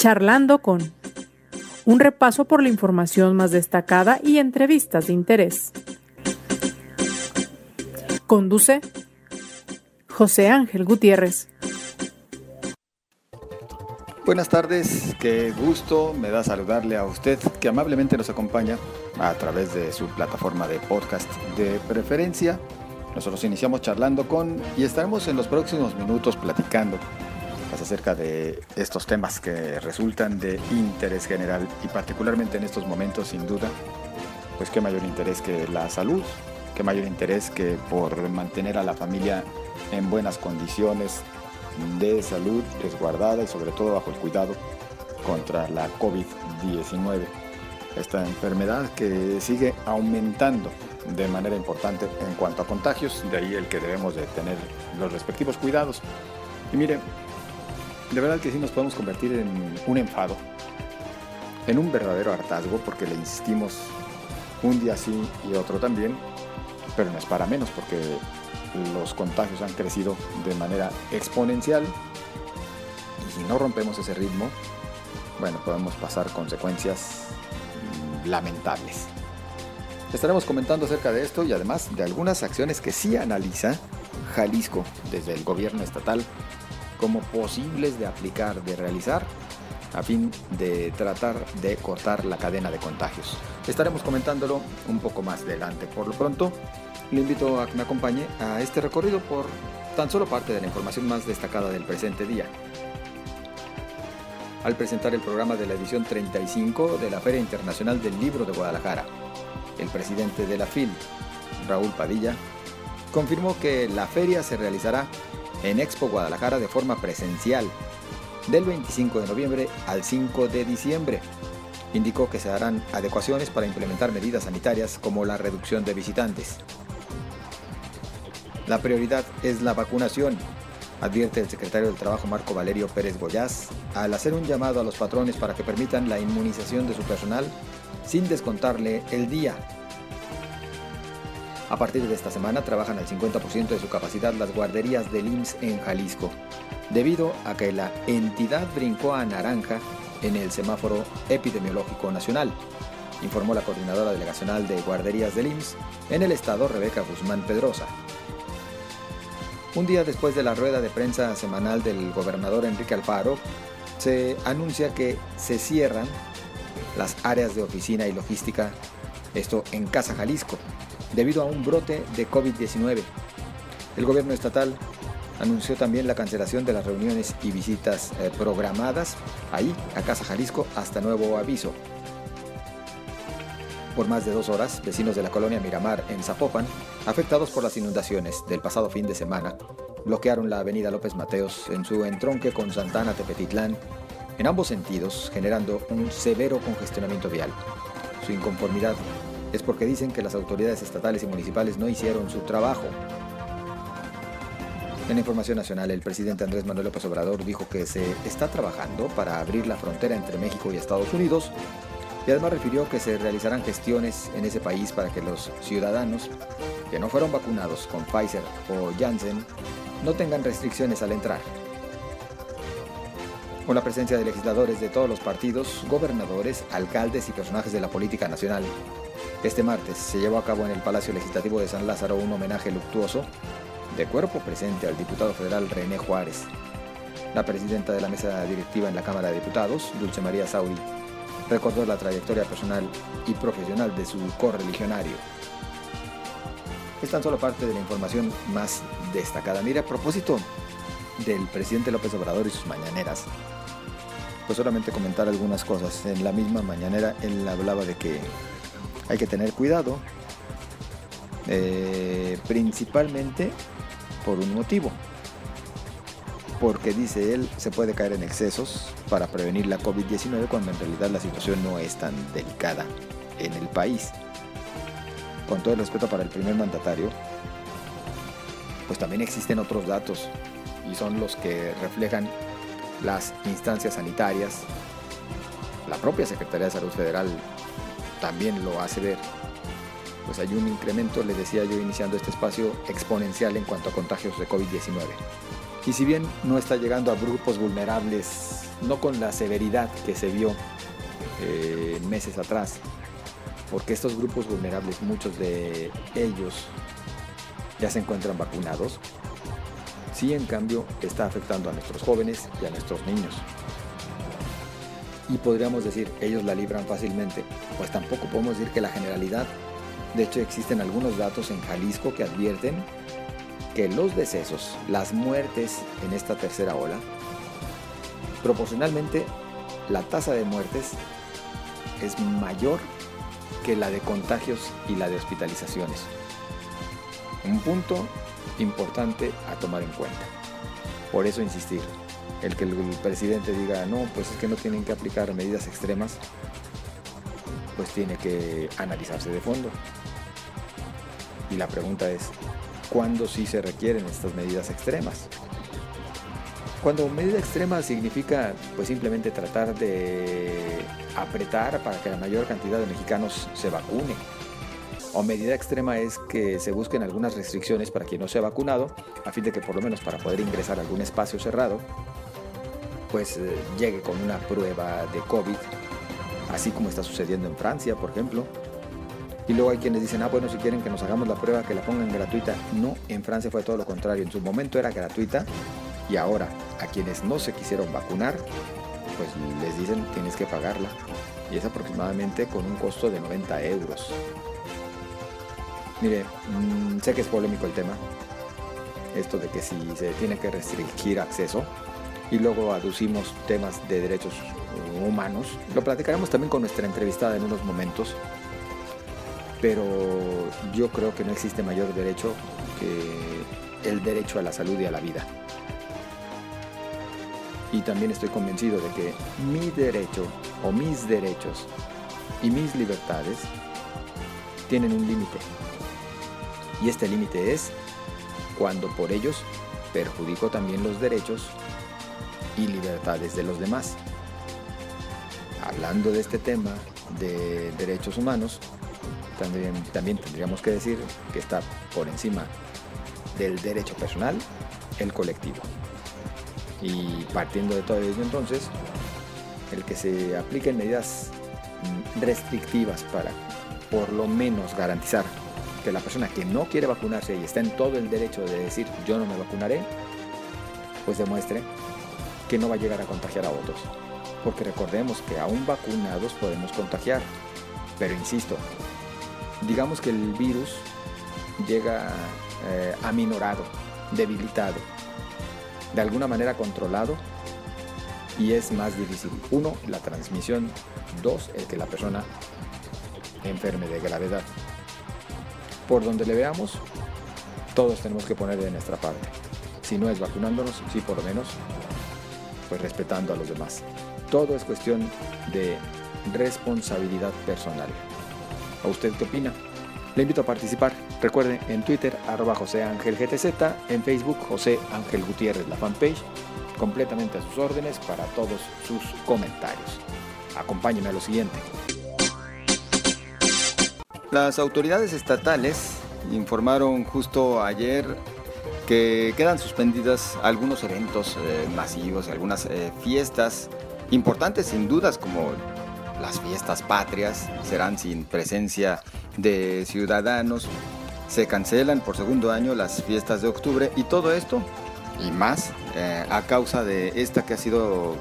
Charlando con un repaso por la información más destacada y entrevistas de interés. Conduce José Ángel Gutiérrez. Buenas tardes, qué gusto me da saludarle a usted que amablemente nos acompaña a través de su plataforma de podcast de preferencia. Nosotros iniciamos charlando con y estaremos en los próximos minutos platicando acerca de estos temas que resultan de interés general y particularmente en estos momentos sin duda, pues qué mayor interés que la salud, qué mayor interés que por mantener a la familia en buenas condiciones de salud resguardada y sobre todo bajo el cuidado contra la COVID-19. Esta enfermedad que sigue aumentando de manera importante en cuanto a contagios, de ahí el que debemos de tener los respectivos cuidados. Y mire, de verdad que sí nos podemos convertir en un enfado, en un verdadero hartazgo, porque le insistimos un día sí y otro también, pero no es para menos, porque los contagios han crecido de manera exponencial y si no rompemos ese ritmo, bueno, podemos pasar consecuencias lamentables. Estaremos comentando acerca de esto y además de algunas acciones que sí analiza Jalisco desde el gobierno estatal como posibles de aplicar, de realizar, a fin de tratar de cortar la cadena de contagios. Estaremos comentándolo un poco más adelante. Por lo pronto, le invito a que me acompañe a este recorrido por tan solo parte de la información más destacada del presente día. Al presentar el programa de la edición 35 de la Feria Internacional del Libro de Guadalajara, el presidente de la FIL, Raúl Padilla, confirmó que la feria se realizará en Expo Guadalajara de forma presencial del 25 de noviembre al 5 de diciembre. Indicó que se harán adecuaciones para implementar medidas sanitarias como la reducción de visitantes. La prioridad es la vacunación, advierte el secretario del Trabajo Marco Valerio Pérez Goyás al hacer un llamado a los patrones para que permitan la inmunización de su personal sin descontarle el día a partir de esta semana trabajan al 50% de su capacidad las guarderías del IMSS en Jalisco, debido a que la entidad brincó a naranja en el semáforo epidemiológico nacional, informó la coordinadora delegacional de guarderías del IMSS en el estado, Rebeca Guzmán Pedrosa. Un día después de la rueda de prensa semanal del gobernador Enrique Alfaro, se anuncia que se cierran las áreas de oficina y logística, esto en Casa Jalisco, debido a un brote de COVID-19. El gobierno estatal anunció también la cancelación de las reuniones y visitas eh, programadas ahí, a Casa Jalisco, hasta nuevo aviso. Por más de dos horas, vecinos de la colonia Miramar en Zapopan, afectados por las inundaciones del pasado fin de semana, bloquearon la avenida López Mateos en su entronque con Santana Tepetitlán, en ambos sentidos, generando un severo congestionamiento vial. Su inconformidad es porque dicen que las autoridades estatales y municipales no hicieron su trabajo. En información nacional, el presidente Andrés Manuel López Obrador dijo que se está trabajando para abrir la frontera entre México y Estados Unidos y además refirió que se realizarán gestiones en ese país para que los ciudadanos que no fueron vacunados con Pfizer o Janssen no tengan restricciones al entrar. Con la presencia de legisladores de todos los partidos, gobernadores, alcaldes y personajes de la política nacional, este martes se llevó a cabo en el Palacio Legislativo de San Lázaro un homenaje luctuoso de cuerpo presente al diputado federal René Juárez. La presidenta de la mesa directiva en la Cámara de Diputados, Dulce María Sauri, recordó la trayectoria personal y profesional de su correligionario. Es tan solo parte de la información más destacada. Mira, a propósito del presidente López Obrador y sus mañaneras, pues solamente comentar algunas cosas. En la misma mañanera él hablaba de que hay que tener cuidado, eh, principalmente por un motivo. Porque dice él, se puede caer en excesos para prevenir la COVID-19 cuando en realidad la situación no es tan delicada en el país. Con todo el respeto para el primer mandatario, pues también existen otros datos y son los que reflejan las instancias sanitarias, la propia Secretaría de Salud Federal también lo hace ver. Pues hay un incremento, le decía yo iniciando este espacio, exponencial en cuanto a contagios de COVID-19. Y si bien no está llegando a grupos vulnerables, no con la severidad que se vio eh, meses atrás, porque estos grupos vulnerables, muchos de ellos ya se encuentran vacunados, sí en cambio está afectando a nuestros jóvenes y a nuestros niños. Y podríamos decir, ellos la libran fácilmente, pues tampoco podemos decir que la generalidad, de hecho existen algunos datos en Jalisco que advierten que los decesos, las muertes en esta tercera ola, proporcionalmente la tasa de muertes es mayor que la de contagios y la de hospitalizaciones. Un punto importante a tomar en cuenta. Por eso insistir, el que el presidente diga, no, pues es que no tienen que aplicar medidas extremas, pues tiene que analizarse de fondo. Y la pregunta es, ¿cuándo sí se requieren estas medidas extremas? Cuando medida extrema significa pues simplemente tratar de apretar para que la mayor cantidad de mexicanos se vacune. O medida extrema es que se busquen algunas restricciones para quien no se ha vacunado, a fin de que por lo menos para poder ingresar a algún espacio cerrado, pues eh, llegue con una prueba de COVID, así como está sucediendo en Francia, por ejemplo. Y luego hay quienes dicen, ah, bueno, si quieren que nos hagamos la prueba, que la pongan gratuita. No, en Francia fue todo lo contrario. En su momento era gratuita y ahora a quienes no se quisieron vacunar, pues les dicen tienes que pagarla. Y es aproximadamente con un costo de 90 euros. Mire, mm, sé que es polémico el tema, esto de que si se tiene que restringir acceso, y luego aducimos temas de derechos humanos. Lo platicaremos también con nuestra entrevistada en unos momentos, pero yo creo que no existe mayor derecho que el derecho a la salud y a la vida y también estoy convencido de que mi derecho o mis derechos y mis libertades tienen un límite. Y este límite es cuando por ellos perjudico también los derechos y libertades de los demás. Hablando de este tema de derechos humanos, también, tendríamos que decir que está por encima del derecho personal el colectivo. Y partiendo de todo ello entonces, el que se apliquen medidas restrictivas para por lo menos garantizar que la persona que no quiere vacunarse y está en todo el derecho de decir yo no me vacunaré, pues demuestre que no va a llegar a contagiar a otros. Porque recordemos que aún vacunados podemos contagiar. Pero insisto, digamos que el virus llega eh, aminorado, debilitado, de alguna manera controlado y es más difícil. Uno, la transmisión. Dos, el que la persona enferme de gravedad. Por donde le veamos, todos tenemos que poner de nuestra parte. Si no es vacunándonos, sí por lo menos, pues respetando a los demás. Todo es cuestión de responsabilidad personal. ¿A usted qué opina? Le invito a participar. Recuerden en Twitter arroba José Ángel GTZ, en Facebook José Ángel Gutiérrez, la fanpage, completamente a sus órdenes para todos sus comentarios. Acompáñenme a lo siguiente. Las autoridades estatales informaron justo ayer que quedan suspendidas algunos eventos eh, masivos algunas eh, fiestas importantes sin dudas como las fiestas patrias serán sin presencia de ciudadanos. Se cancelan por segundo año las fiestas de octubre y todo esto y más eh, a causa de esta que ha sido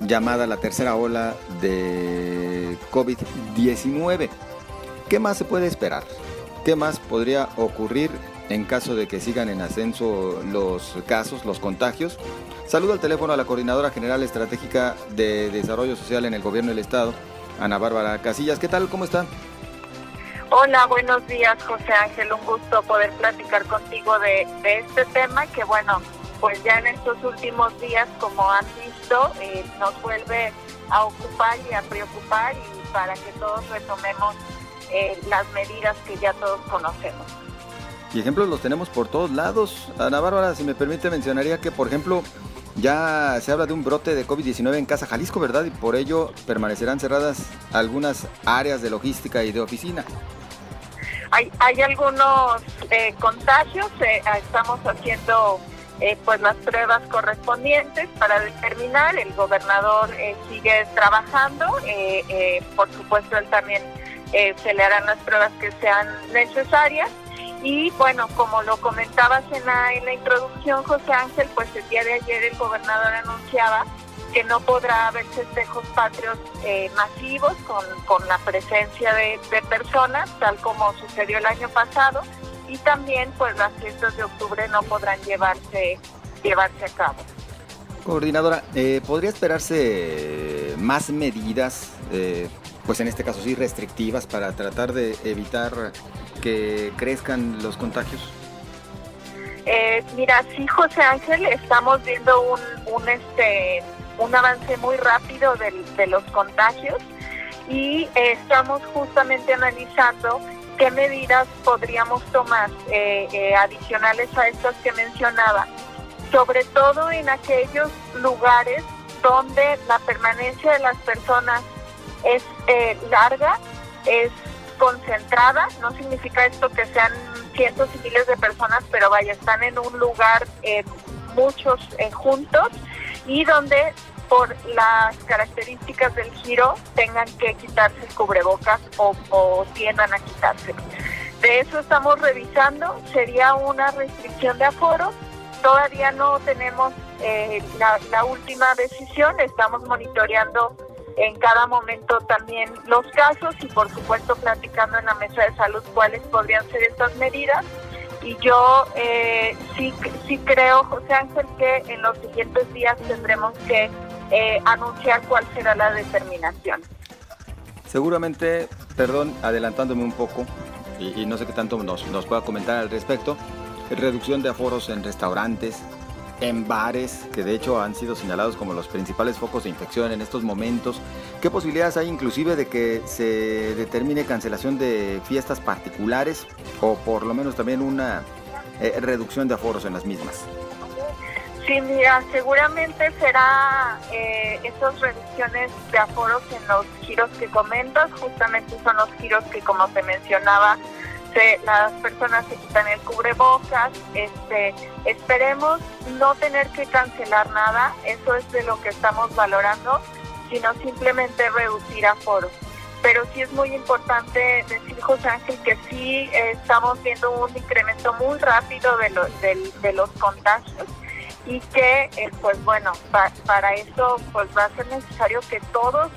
llamada la tercera ola de COVID-19. ¿Qué más se puede esperar? ¿Qué más podría ocurrir en caso de que sigan en ascenso los casos, los contagios? Saludo al teléfono a la Coordinadora General Estratégica de Desarrollo Social en el Gobierno del Estado, Ana Bárbara Casillas. ¿Qué tal? ¿Cómo está? Hola, buenos días, José Ángel. Un gusto poder platicar contigo de, este tema que, bueno, pues ya en estos últimos días, como han visto, eh, nos vuelve a ocupar y a preocupar y para que todos retomemos eh, las medidas que ya todos conocemos. Y ejemplos los tenemos por todos lados. Ana Bárbara, si me permite, mencionaría que, por ejemplo, ya se habla de un brote de COVID-19 en Casa Jalisco, ¿verdad? Y por ello permanecerán cerradas algunas áreas de logística y de oficina. Hay, hay algunos eh, contagios, eh, estamos haciendo eh, pues las pruebas correspondientes para determinar. El gobernador eh, sigue trabajando, eh, por supuesto él también se le harán las pruebas que sean necesarias. Y bueno, como lo comentabas en la, en la introducción, José Ángel, pues el día de ayer el gobernador anunciaba que no podrá haber festejos patrios masivos con, con, la presencia de, de personas, tal como sucedió el año pasado y también pues las fiestas de octubre no podrán llevarse, llevarse a cabo. Coordinadora, eh, ¿podría esperarse más medidas, eh, pues en este caso sí restrictivas, para tratar de evitar que crezcan los contagios? Eh, mira, sí, José Ángel, estamos viendo un, un, este, un avance muy rápido de, de los contagios y estamos justamente analizando qué medidas podríamos tomar eh, eh, adicionales a estas que mencionaba, sobre todo en aquellos lugares donde la permanencia de las personas es eh, larga, es concentrada, no significa esto que sean cientos y miles de personas, pero vaya, están en un lugar muchos juntos y donde por las características del giro tengan que quitarse el cubrebocas o, tiendan a quitárselo. De eso estamos revisando, sería una restricción de aforo. Todavía no tenemos eh, la última decisión, estamos monitoreando en cada momento también los casos y por supuesto platicando en la mesa de salud cuáles podrían ser estas medidas. Y yo eh, sí, sí creo, José Ángel, que en los siguientes días tendremos que eh, anunciar cuál será la determinación. Seguramente, perdón, adelantándome un poco, y, no sé qué tanto nos, nos pueda comentar al respecto, reducción de aforos en restaurantes, en bares, que de hecho han sido señalados como los principales focos de infección en estos momentos. ¿Qué posibilidades hay inclusive de que se determine cancelación de fiestas particulares o por lo menos también una eh, reducción de aforos en las mismas? Sí, mira, seguramente será eh, esas reducciones de aforos en los giros que comentas, justamente son los giros que como te mencionaba, se, las personas se quitan el cubrebocas, este, esperemos no tener que cancelar nada, eso es de lo que estamos valorando, sino simplemente reducir aforos. Pero sí es muy importante decir, José Ángel, que sí estamos viendo un incremento muy rápido de, de, de los contagios y que eh, pues bueno para eso pues va a ser necesario que todos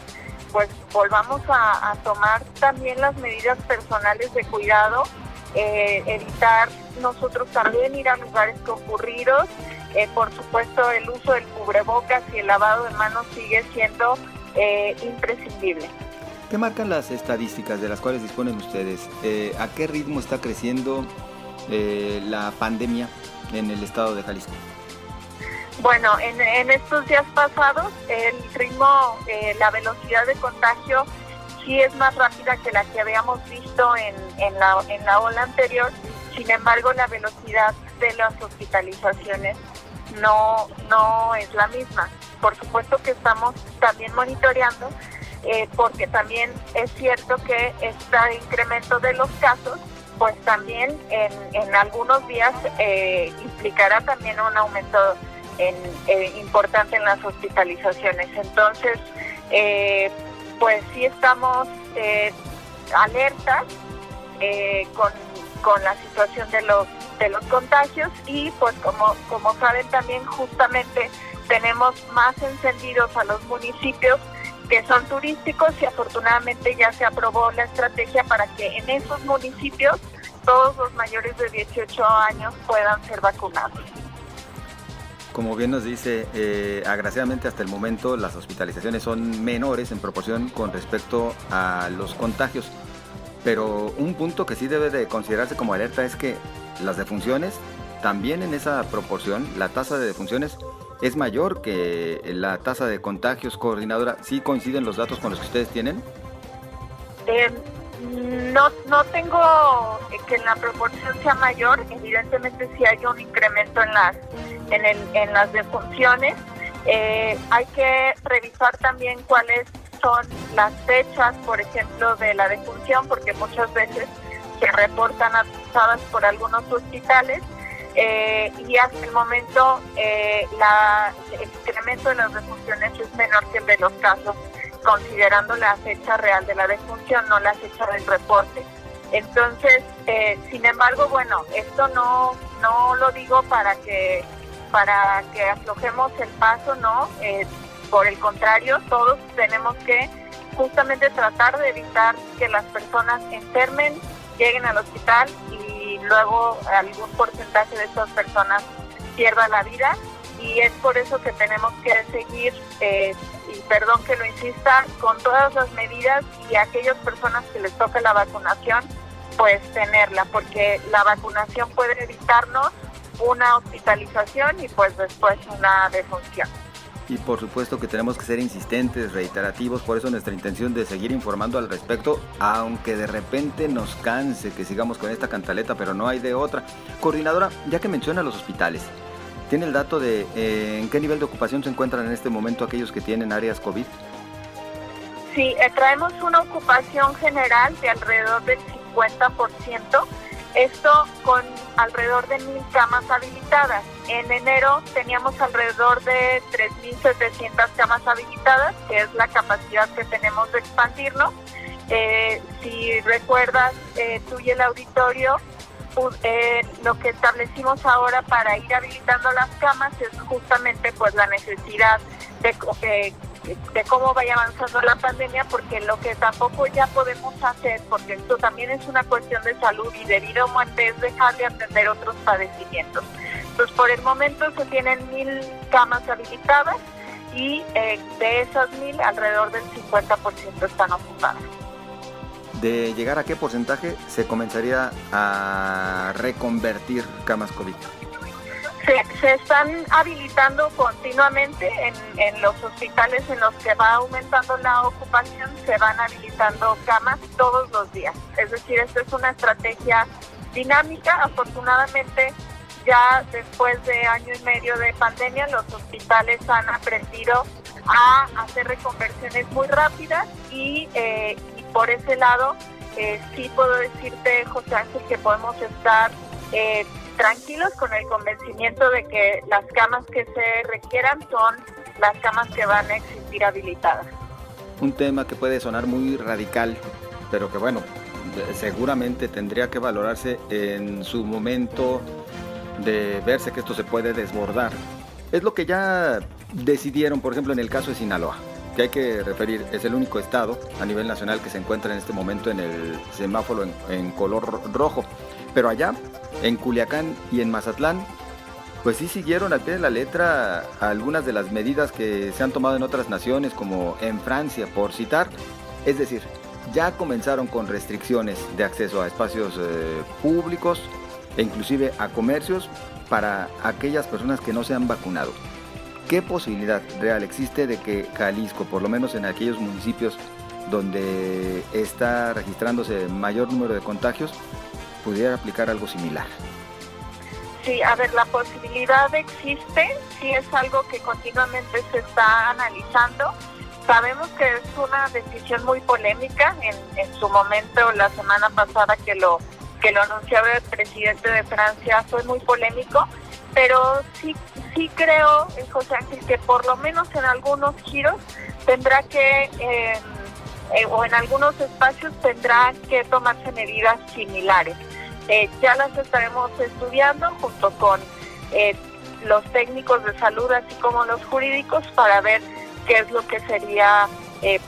pues volvamos a, tomar también las medidas personales de cuidado eh, evitar nosotros también ir a lugares concurridos eh, por supuesto el uso del cubrebocas y el lavado de manos sigue siendo imprescindible ¿Qué marcan las estadísticas de las cuales disponen ustedes? ¿A qué ritmo está creciendo la pandemia en el estado de Jalisco? Bueno, en, estos días pasados el ritmo, eh, la velocidad de contagio sí es más rápida que la que habíamos visto en, en, la, en la ola anterior, sin embargo la velocidad de las hospitalizaciones no, no es la misma. Por supuesto que estamos también monitoreando, eh, porque también es cierto que este incremento de los casos pues también en, en algunos días eh, implicará también un aumento eh, importante en las hospitalizaciones. Entonces, eh, pues sí estamos eh, alertas con, con la situación de los de los contagios y pues como como saben también justamente tenemos más encendidos a los municipios que son turísticos y afortunadamente ya se aprobó la estrategia para que en esos municipios todos los mayores de 18 años puedan ser vacunados. Como bien nos dice, eh, agraciadamente hasta el momento las hospitalizaciones son menores en proporción con respecto a los contagios. Pero un punto que sí debe de considerarse como alerta es que las defunciones, también en esa proporción, la tasa de defunciones es mayor que la tasa de contagios coordinadora. ¿Sí coinciden los datos con los que ustedes tienen? Eh, no, no tengo que la proporción sea mayor, evidentemente sí hay un incremento en las, en, el, en las defunciones. Eh, hay que revisar también cuáles son las fechas, por ejemplo, de la defunción, porque muchas veces se reportan atrasadas por algunos hospitales. eh, y hasta el momento eh, la, el incremento de las defunciones es menor que el de los casos, considerando la fecha real de la defunción, no la fecha del reporte. Entonces, eh, sin embargo, bueno, esto no, no lo digo para que, para que aflojemos el paso, ¿no? por el contrario, todos tenemos que justamente tratar de evitar que las personas enfermen, lleguen al hospital y luego algún porcentaje de estas personas pierda la vida y es por eso que tenemos que seguir, eh, y perdón que lo insista, con todas las medidas y a aquellas personas que les toque la vacunación, pues tenerla, porque la vacunación puede evitarnos una hospitalización y pues después una defunción y por supuesto que tenemos que ser insistentes, reiterativos, por eso nuestra intención de seguir informando al respecto, aunque de repente nos canse que sigamos con esta cantaleta, pero no hay de otra. Coordinadora, ya que menciona los hospitales, ¿tiene el dato de eh, en qué nivel de ocupación se encuentran en este momento aquellos que tienen áreas COVID? Sí, eh, traemos una ocupación general de alrededor del 50%. Esto con alrededor de mil camas habilitadas. En enero teníamos alrededor de 3.700 camas habilitadas, que es la capacidad que tenemos de expandirnos. Eh, si recuerdas, eh, tú y el auditorio, eh, lo que establecimos ahora para ir habilitando las camas es justamente pues la necesidad de, de de cómo vaya avanzando la pandemia, porque lo que tampoco ya podemos hacer, porque esto también es una cuestión de salud y de vida o muerte, es dejar de atender otros padecimientos. Entonces, por el momento se tienen mil camas habilitadas y eh, de esas mil, alrededor del 50% están ocupadas. ¿De llegar a qué porcentaje se comenzaría a reconvertir camas COVID? se, están habilitando continuamente en, los hospitales en los que va aumentando la ocupación, se van habilitando camas todos los días. Es decir, esta es una estrategia dinámica. Afortunadamente, ya después de año y medio de pandemia, los hospitales han aprendido a hacer reconversiones muy rápidas y, eh, por ese lado, eh, sí puedo decirte, José Ángel, que podemos estar eh, tranquilos con el convencimiento de que las camas que se requieran son las camas que van a existir habilitadas. Un tema que puede sonar muy radical, pero que bueno, seguramente tendría que valorarse en su momento de verse que esto se puede desbordar. Es lo que ya decidieron, por ejemplo, en el caso de Sinaloa, que hay que referir, es el único estado a nivel nacional que se encuentra en este momento en el semáforo en, color rojo. Pero allá en Culiacán y en Mazatlán, pues sí siguieron al pie de la letra algunas de las medidas que se han tomado en otras naciones, como en Francia, por citar. Es decir, ya comenzaron con restricciones de acceso a espacios eh, públicos e inclusive a comercios para aquellas personas que no se han vacunado. ¿Qué posibilidad real existe de que Jalisco, por lo menos en aquellos municipios donde está registrándose mayor número de contagios, pudiera aplicar algo similar. Sí, a ver, la posibilidad existe, sí es algo que continuamente se está analizando. Sabemos que es una decisión muy polémica. En, su momento, la semana pasada que lo que lo anunciaba el presidente de Francia fue muy polémico, pero sí sí creo, José Ángel, que por lo menos en algunos giros tendrá que em, eh, o en algunos espacios tendrá que tomarse medidas similares. Eh, ya las estaremos estudiando junto con eh, los técnicos de salud, así como los jurídicos, para ver qué es lo que sería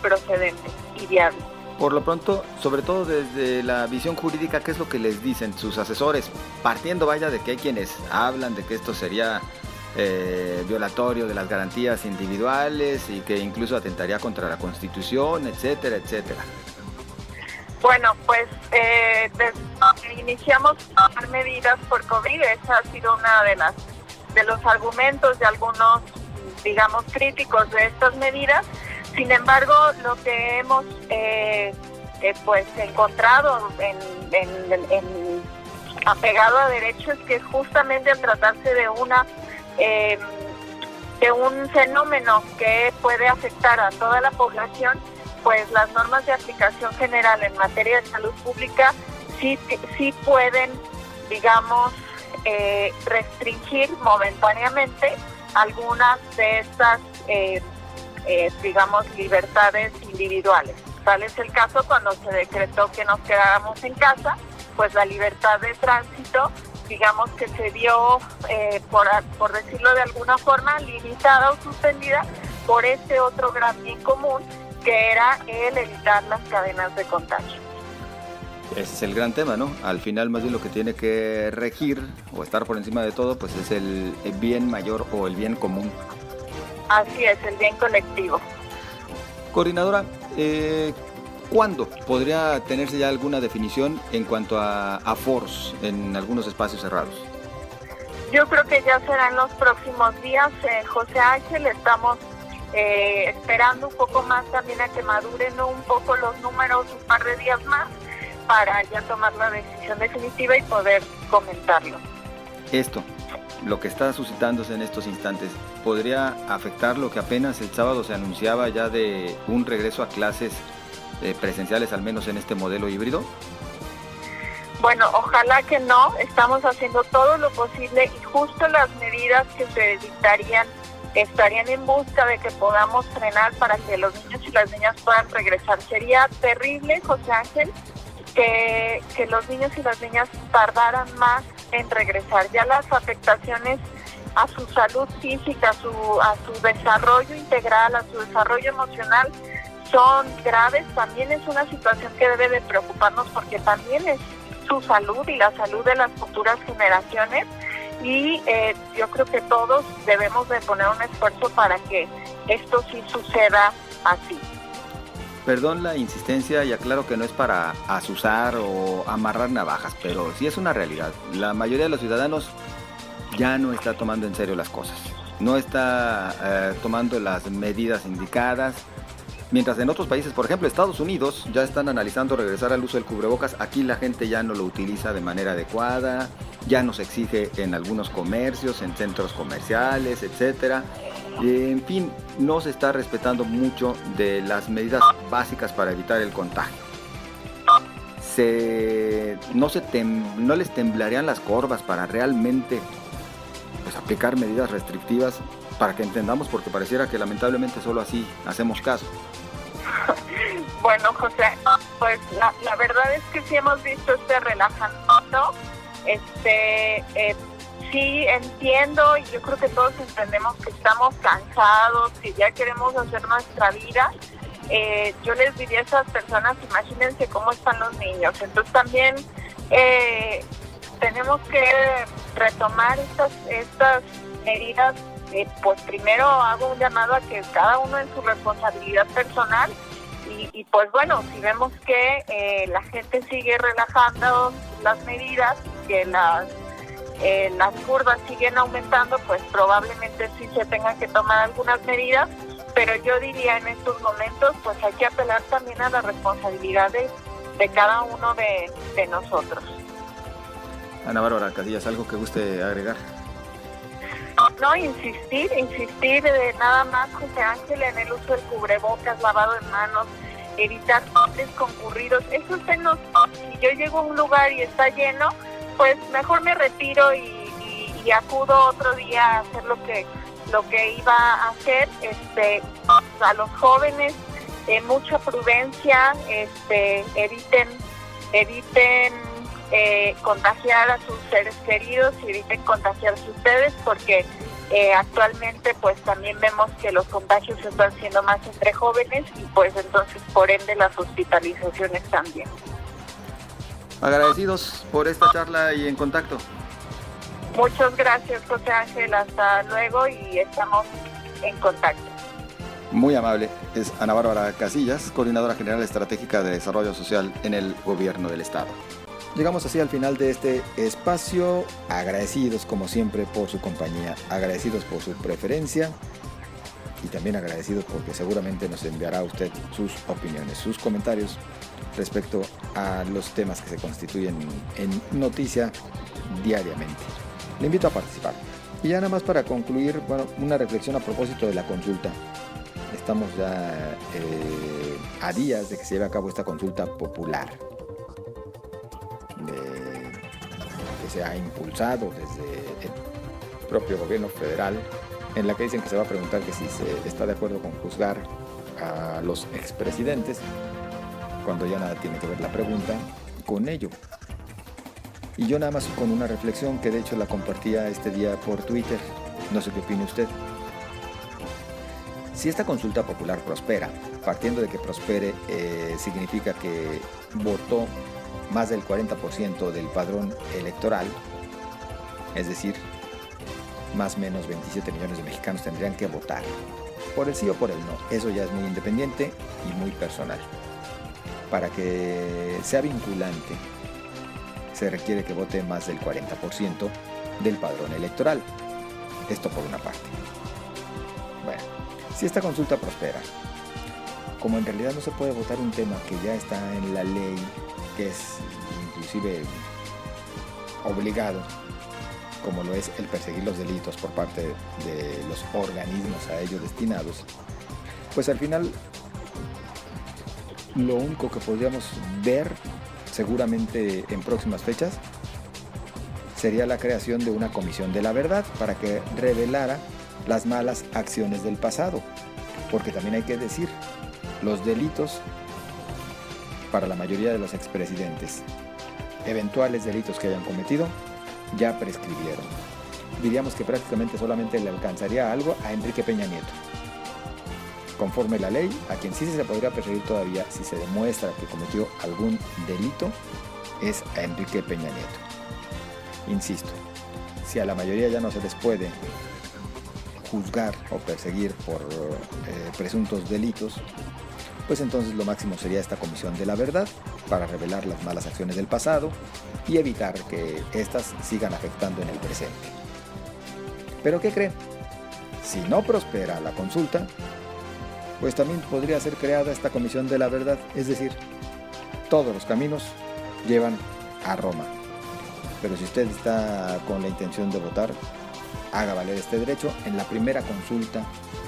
procedente y viable. Por lo pronto, sobre todo desde la visión jurídica, ¿qué es lo que les dicen sus asesores? Partiendo, vaya, de que hay quienes hablan de que esto sería violatorio de las garantías individuales y que incluso atentaría contra la Constitución, etcétera, etcétera. Bueno, pues eh, desde iniciamos a tomar medidas por COVID, esa ha sido una de las de los argumentos de algunos, digamos, críticos de estas medidas. Sin embargo, lo que hemos eh, eh, pues encontrado en, apegado a derecho es que justamente al tratarse de una em, de un fenómeno que puede afectar a toda la población, pues las normas de aplicación general en materia de salud pública sí, sí pueden, digamos, eh, restringir momentáneamente algunas de estas, eh, eh, digamos, libertades individuales. Tal es el caso cuando se decretó que nos quedáramos en casa, pues la libertad de tránsito, digamos que se vio, por, por decirlo de alguna forma, limitada o suspendida por ese otro gran bien común que era el evitar las cadenas de contagio. Ese es el gran tema, ¿no? Al final más bien lo que tiene que regir o estar por encima de todo, pues es el, bien mayor o el bien común. Así es, el bien colectivo. Coordinadora, eh, ¿cuándo podría tenerse ya alguna definición en cuanto a, a foros en algunos espacios cerrados? Yo creo que ya será en los próximos días. Eh, José Ángel, estamos eh, esperando un poco más también a que maduren un poco los números un par de días más para ya tomar la decisión definitiva y poder comentarlo. Esto, lo que está suscitándose en estos instantes, ¿podría afectar lo que apenas el sábado se anunciaba ya de un regreso a clases eh, presenciales, al menos en este modelo híbrido? Bueno, ojalá que no. Estamos haciendo todo lo posible y justo las medidas que se dictarían estarían en busca de que podamos frenar para que los niños y las niñas puedan regresar. Sería terrible, José Ángel, que, que los niños y las niñas tardaran más en regresar. Ya las afectaciones a su salud física, a su, a su desarrollo integral, a su desarrollo emocional son graves. También es una situación que debe de preocuparnos porque también es su salud y la salud de las futuras generaciones y eh, yo creo que todos debemos de poner un esfuerzo para que esto sí suceda así. Perdón la insistencia y aclaro que no es para asusar o amarrar navajas, pero sí es una realidad. La mayoría de los ciudadanos ya no está tomando en serio las cosas, no está eh, tomando las medidas indicadas. Mientras en otros países, por ejemplo Estados Unidos, ya están analizando regresar al uso del cubrebocas, aquí la gente ya no lo utiliza de manera adecuada, ya nos exige en algunos comercios, en centros comerciales, etcétera. En fin, no se está respetando mucho de las medidas básicas para evitar el contagio. no, se no les temblarían las corvas para realmente pues, aplicar medidas restrictivas para que entendamos, porque pareciera que lamentablemente solo así hacemos caso. Bueno, José, pues la, la verdad es que sí hemos visto este relajamiento este, eh, sí entiendo y yo creo que todos entendemos que estamos cansados, que ya queremos hacer nuestra vida. Eh, yo les diría a esas personas, imagínense cómo están los niños. Entonces también eh, tenemos que retomar estas, estas medidas. pues primero hago un llamado a que cada uno en su responsabilidad personal y, pues bueno, si vemos que la gente sigue relajando las medidas que las, eh, las curvas siguen aumentando, pues probablemente sí se tengan que tomar algunas medidas, pero yo diría en estos momentos, pues hay que apelar también a las responsabilidades de cada uno de, de nosotros. Ana Bárbara Casillas, ¿algo que guste agregar? No, insistir, insistir de nada más, José Ángel, en el uso del cubrebocas, lavado de manos, evitar concurridos. Eso se nos, si yo llego a un lugar y está lleno, pues mejor me retiro y, acudo otro día a hacer lo que lo que iba a hacer este a los jóvenes eh, mucha prudencia este eviten eviten eh, contagiar a sus seres queridos y eviten contagiarse ustedes porque eh, actualmente pues también vemos que los contagios están siendo más entre jóvenes y pues entonces por ende las hospitalizaciones también. Agradecidos por esta charla y en contacto. Muchas gracias, José Ángel. Hasta luego y estamos en contacto. Muy amable. Es Ana Bárbara Casillas, Coordinadora General Estratégica de Desarrollo Social en el Gobierno del Estado. Llegamos así al final de este espacio. Agradecidos como siempre por su compañía, agradecidos por su preferencia y también agradecidos porque seguramente nos enviará usted sus opiniones, sus comentarios respecto a los temas que se constituyen en noticia diariamente. Le invito a participar. Y ya nada más para concluir, bueno, una reflexión a propósito de la consulta. Estamos ya eh, a días de que se lleve a cabo esta consulta popular. Que se ha impulsado desde el propio gobierno federal, en la que dicen que se va a preguntar que si se está de acuerdo con juzgar a los expresidentes, cuando ya nada tiene que ver la pregunta con ello. Y yo nada más con una reflexión que de hecho la compartía este día por Twitter, no sé qué opine usted. Si esta consulta popular prospera, partiendo de que prospere eh, significa que votó más del 40% del padrón electoral, es decir, más o menos 27 millones de mexicanos tendrían que votar por el sí o por el no. Eso ya es muy independiente y muy personal. Para que sea vinculante, se requiere que vote más del 40% del padrón electoral. Esto por una parte. Bueno, si esta consulta prospera, como en realidad no se puede votar un tema que ya está en la ley, que es inclusive obligado, como lo es el perseguir los delitos por parte de los organismos a ellos destinados, pues al final lo único que podríamos ver seguramente en próximas fechas sería la creación de una comisión de la verdad para que revelara las malas acciones del pasado. Porque también hay que decir, los delitos para la mayoría de los expresidentes, eventuales delitos que hayan cometido, ya prescribieron. Diríamos que prácticamente solamente le alcanzaría algo a Enrique Peña Nieto. Conforme la ley, a quien sí se podría perseguir todavía si se demuestra que cometió algún delito es a Enrique Peña Nieto. Insisto, si a la mayoría ya no se les puede juzgar o perseguir por eh, presuntos delitos, pues entonces lo máximo sería esta comisión de la verdad para revelar las malas acciones del pasado y evitar que éstas sigan afectando en el presente. Pero ¿qué cree? Si no prospera la consulta, pues también podría ser creada esta comisión de la verdad, es decir, todos los caminos llevan a Roma. Pero si usted está con la intención de votar, haga valer este derecho en la primera consulta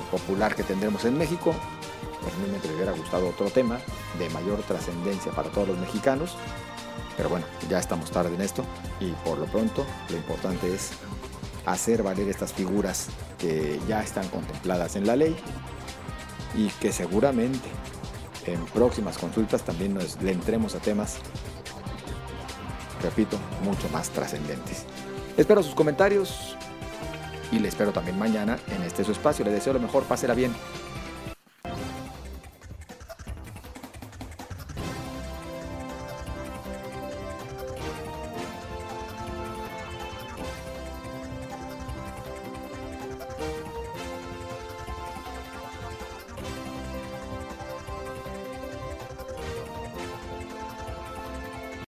popular que tendremos en México. Personalmente me hubiera gustado otro tema de mayor trascendencia para todos los mexicanos, pero bueno, ya estamos tarde en esto y por lo pronto lo importante es hacer valer estas figuras que ya están contempladas en la ley y que seguramente en próximas consultas también nos le entremos a temas, repito, mucho más trascendentes. Espero sus comentarios y le espero también mañana en este su espacio. Le deseo lo mejor, pásela bien.